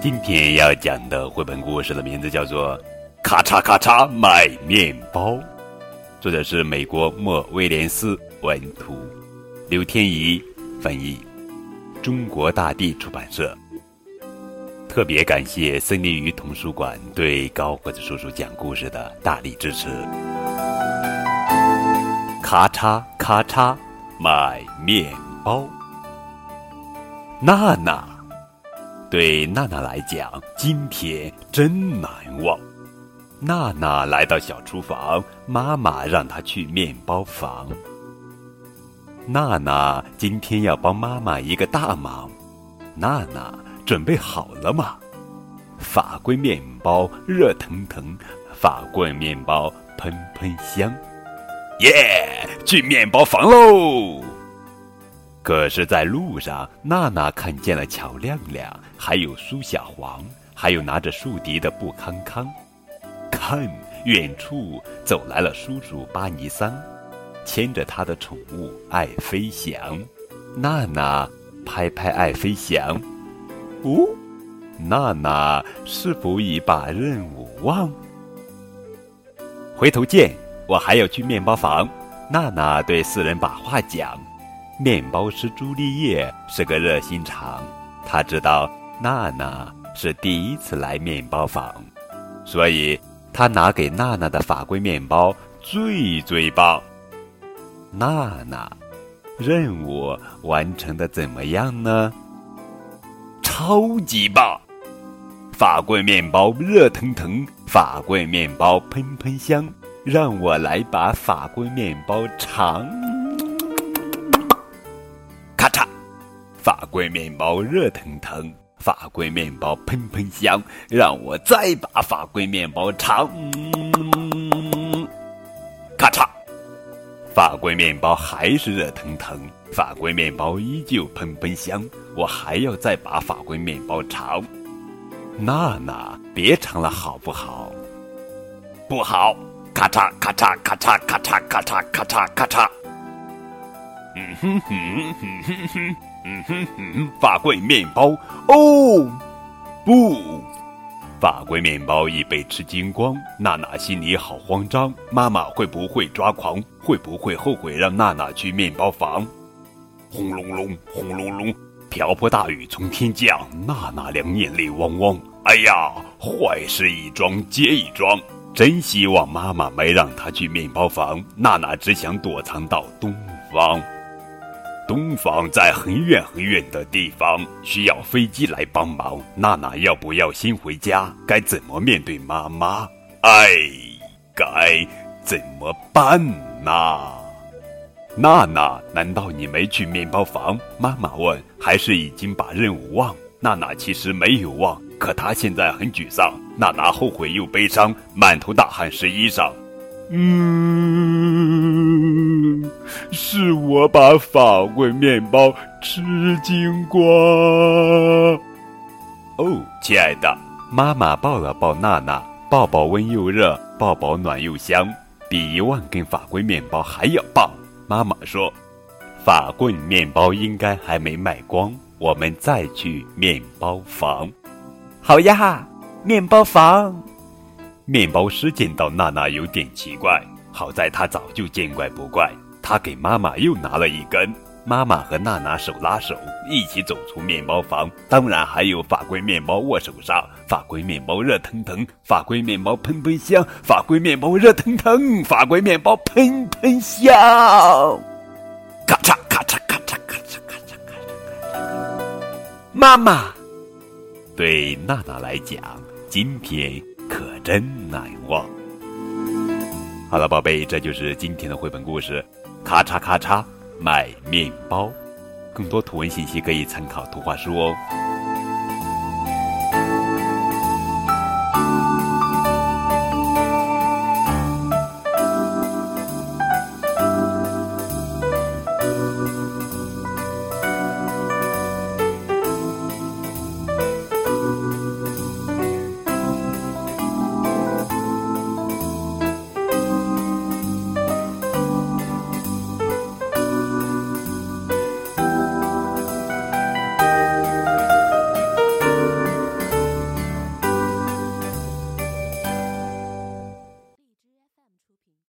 今天要讲的绘本故事的名字叫做《咔嚓咔嚓买面包》，作者是美国莫威廉斯文图，刘天怡翻译，中国大地出版社。特别感谢森林鱼童书馆对高个子叔叔讲故事的大力支持。咔嚓咔嚓买面包，娜娜。对娜娜来讲，今天真难忘。娜娜来到小厨房，妈妈让她去面包房。娜娜今天要帮妈妈一个大忙。娜娜准备好了吗？法棍面包热腾腾，法棍面包喷喷香。耶，去面包房喽！可是，在路上，娜娜看见了乔亮亮，还有苏小黄，还有拿着竖笛的布康康。看，远处走来了叔叔巴尼桑，牵着他的宠物爱飞翔。娜娜拍拍爱飞翔。哦，娜娜是否已把任务忘？回头见，我还要去面包房。娜娜对四人把话讲。面包师朱丽叶是个热心肠，他知道娜娜是第一次来面包房，所以他拿给娜娜的法棍面包最最棒。娜娜，任务完成的怎么样呢？超级棒！法棍面包热腾腾，法棍面包喷喷香，让我来把法棍面包尝。棍面包热腾腾，法棍面包喷喷香，让我再把法棍面包尝。咔嚓，法棍面包还是热腾腾，法棍面包依旧喷喷香，我还要再把法棍面包尝。娜娜，别尝了好不好？不好！咔嚓咔嚓咔嚓咔嚓咔嚓咔嚓咔嚓。嗯哼哼哼哼哼。嗯哼哼，法棍面包哦，不，法棍面包已被吃精光。娜娜心里好慌张，妈妈会不会抓狂？会不会后悔让娜娜去面包房？轰隆隆，轰隆隆，瓢泼大雨从天降，娜娜两眼泪汪汪。哎呀，坏事一桩接一桩，真希望妈妈没让她去面包房。娜娜只想躲藏到东方。东方在很远很远的地方，需要飞机来帮忙。娜娜要不要先回家？该怎么面对妈妈？哎，该怎么办呢？娜娜，难道你没去面包房？妈妈问。还是已经把任务忘？娜娜其实没有忘，可她现在很沮丧。娜娜后悔又悲伤，满头大汗湿衣裳。嗯，是我把法棍面包吃精光。哦，亲爱的，妈妈抱了抱娜娜，抱抱温又热，抱抱暖又香，比一万根法棍面包还要棒。妈妈说：“法棍面包应该还没卖光，我们再去面包房。”好呀，面包房。面包师见到娜娜有点奇怪，好在他早就见怪不怪。他给妈妈又拿了一根，妈妈和娜娜手拉手一起走出面包房。当然还有法棍面包握手上，法棍面包热腾腾，法棍面包喷喷香，法棍面包热腾腾，法棍面包喷喷香。咔嚓咔嚓咔嚓咔嚓咔嚓咔嚓。妈妈，对娜娜来讲，今天。可真难忘。好了，宝贝，这就是今天的绘本故事。咔嚓咔嚓，卖面包。更多图文信息可以参考图画书哦。